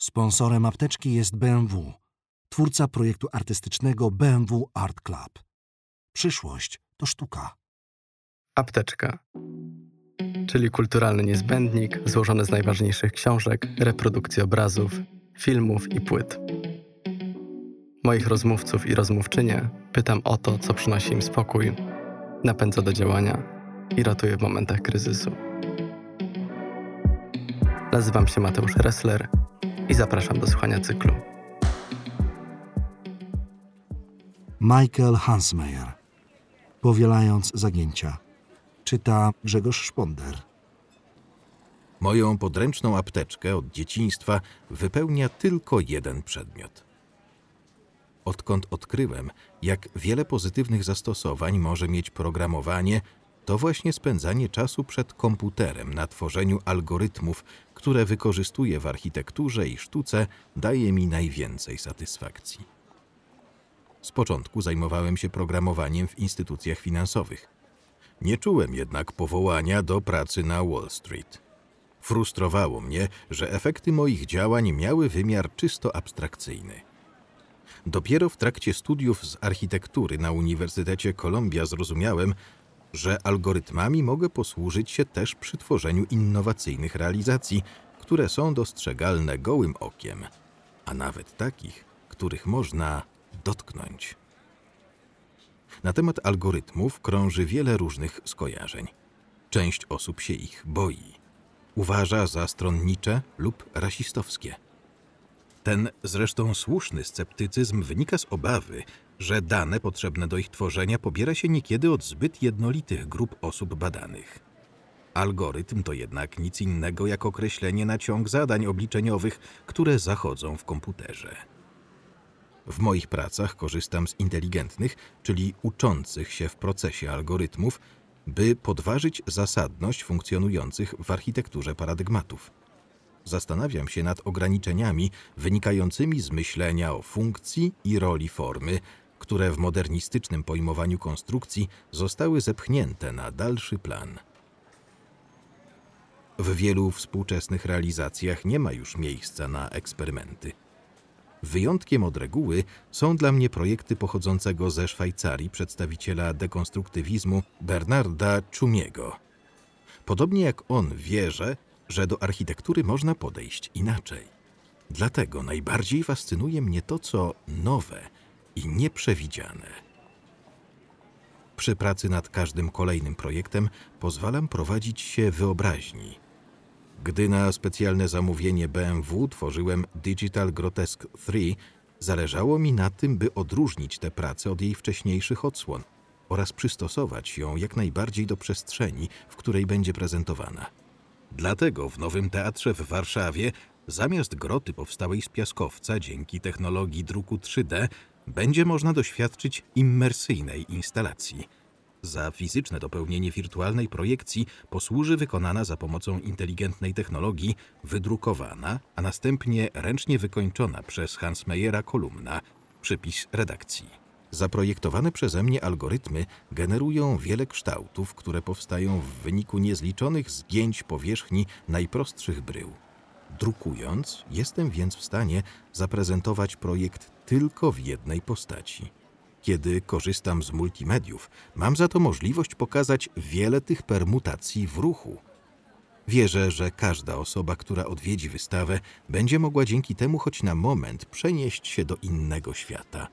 Sponsorem apteczki jest BMW, twórca projektu artystycznego BMW Art Club. Przyszłość to sztuka. Apteczka, czyli kulturalny niezbędnik złożony z najważniejszych książek, reprodukcji obrazów, filmów i płyt. Moich rozmówców i rozmówczynie pytam o to, co przynosi im spokój, napędza do działania i ratuje w momentach kryzysu. Nazywam się Mateusz Ressler i zapraszam do słuchania cyklu. Michael Hansmeyer. Powielając zagięcia. Czyta Grzegorz Szponder. Moją podręczną apteczkę od dzieciństwa wypełnia tylko jeden przedmiot. Odkąd odkryłem, jak wiele pozytywnych zastosowań może mieć programowanie, to właśnie spędzanie czasu przed komputerem na tworzeniu algorytmów, które wykorzystuję w architekturze i sztuce, daje mi najwięcej satysfakcji. Z początku zajmowałem się programowaniem w instytucjach finansowych. Nie czułem jednak powołania do pracy na Wall Street. Frustrowało mnie, że efekty moich działań miały wymiar czysto abstrakcyjny. Dopiero w trakcie studiów z architektury na Uniwersytecie Columbia zrozumiałem, że algorytmami mogę posłużyć się też przy tworzeniu innowacyjnych realizacji, które są dostrzegalne gołym okiem, a nawet takich, których można dotknąć. Na temat algorytmów krąży wiele różnych skojarzeń. Część osób się ich boi. Uważa za stronnicze lub rasistowskie. Ten zresztą słuszny sceptycyzm wynika z obawy, że dane potrzebne do ich tworzenia pobiera się niekiedy od zbyt jednolitych grup osób badanych. Algorytm to jednak nic innego jak określenie na ciąg zadań obliczeniowych, które zachodzą w komputerze. W moich pracach korzystam z inteligentnych, czyli uczących się w procesie algorytmów, by podważyć zasadność funkcjonujących w architekturze paradygmatów. Zastanawiam się nad ograniczeniami wynikającymi z myślenia o funkcji i roli formy, które w modernistycznym pojmowaniu konstrukcji zostały zepchnięte na dalszy plan. W wielu współczesnych realizacjach nie ma już miejsca na eksperymenty. Wyjątkiem od reguły są dla mnie projekty pochodzącego ze Szwajcarii przedstawiciela dekonstruktywizmu Bernarda Czumiego. Podobnie jak on wierzę, że do architektury można podejść inaczej. Dlatego najbardziej fascynuje mnie to, co nowe i nieprzewidziane. Przy pracy nad każdym kolejnym projektem pozwalam prowadzić się wyobraźni. Gdy na specjalne zamówienie BMW tworzyłem Digital Grotesque 3, zależało mi na tym, by odróżnić tę pracę od jej wcześniejszych odsłon oraz przystosować ją jak najbardziej do przestrzeni, w której będzie prezentowana. Dlatego w Nowym Teatrze w Warszawie zamiast groty powstałej z piaskowca dzięki technologii druku 3D będzie można doświadczyć immersyjnej instalacji. Za fizyczne dopełnienie wirtualnej projekcji posłuży wykonana za pomocą inteligentnej technologii wydrukowana, a następnie ręcznie wykończona przez Hans Meyera kolumna, przypis redakcji. Zaprojektowane przeze mnie algorytmy generują wiele kształtów, które powstają w wyniku niezliczonych zgięć powierzchni najprostszych brył. Drukując, jestem więc w stanie zaprezentować projekt tylko w jednej postaci. Kiedy korzystam z multimediów, mam za to możliwość pokazać wiele tych permutacji w ruchu. Wierzę, że każda osoba, która odwiedzi wystawę, będzie mogła dzięki temu choć na moment przenieść się do innego świata,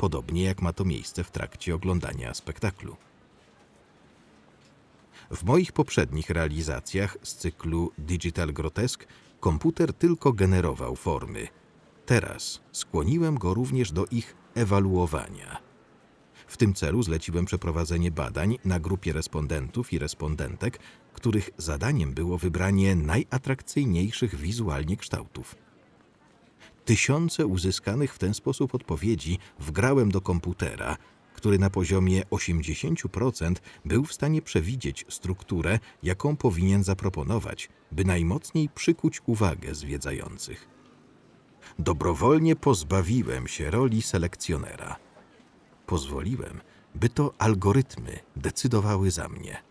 podobnie jak ma to miejsce w trakcie oglądania spektaklu. W moich poprzednich realizacjach z cyklu Digital Grotesque komputer tylko generował formy. Teraz skłoniłem go również do ich ewaluowania. W tym celu zleciłem przeprowadzenie badań na grupie respondentów i respondentek, których zadaniem było wybranie najatrakcyjniejszych wizualnie kształtów. Tysiące uzyskanych w ten sposób odpowiedzi wgrałem do komputera, który na poziomie 80% był w stanie przewidzieć strukturę, jaką powinien zaproponować, by najmocniej przykuć uwagę zwiedzających. Dobrowolnie pozbawiłem się roli selekcjonera. Pozwoliłem, by to algorytmy decydowały za mnie.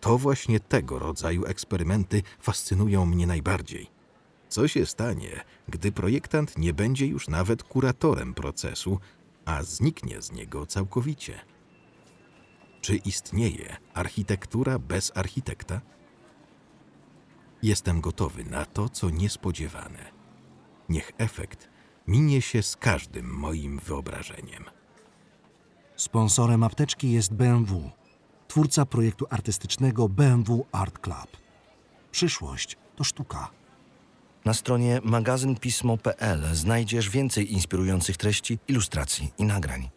To właśnie tego rodzaju eksperymenty fascynują mnie najbardziej. Co się stanie, gdy projektant nie będzie już nawet kuratorem procesu, a zniknie z niego całkowicie? Czy istnieje architektura bez architekta? Jestem gotowy na to, co niespodziewane. Niech efekt minie się z każdym moim wyobrażeniem. Sponsorem apteczki jest BMW, twórca projektu artystycznego BMW Art Club. Przyszłość to sztuka. Na stronie magazynpismo.pl znajdziesz więcej inspirujących treści, ilustracji i nagrań.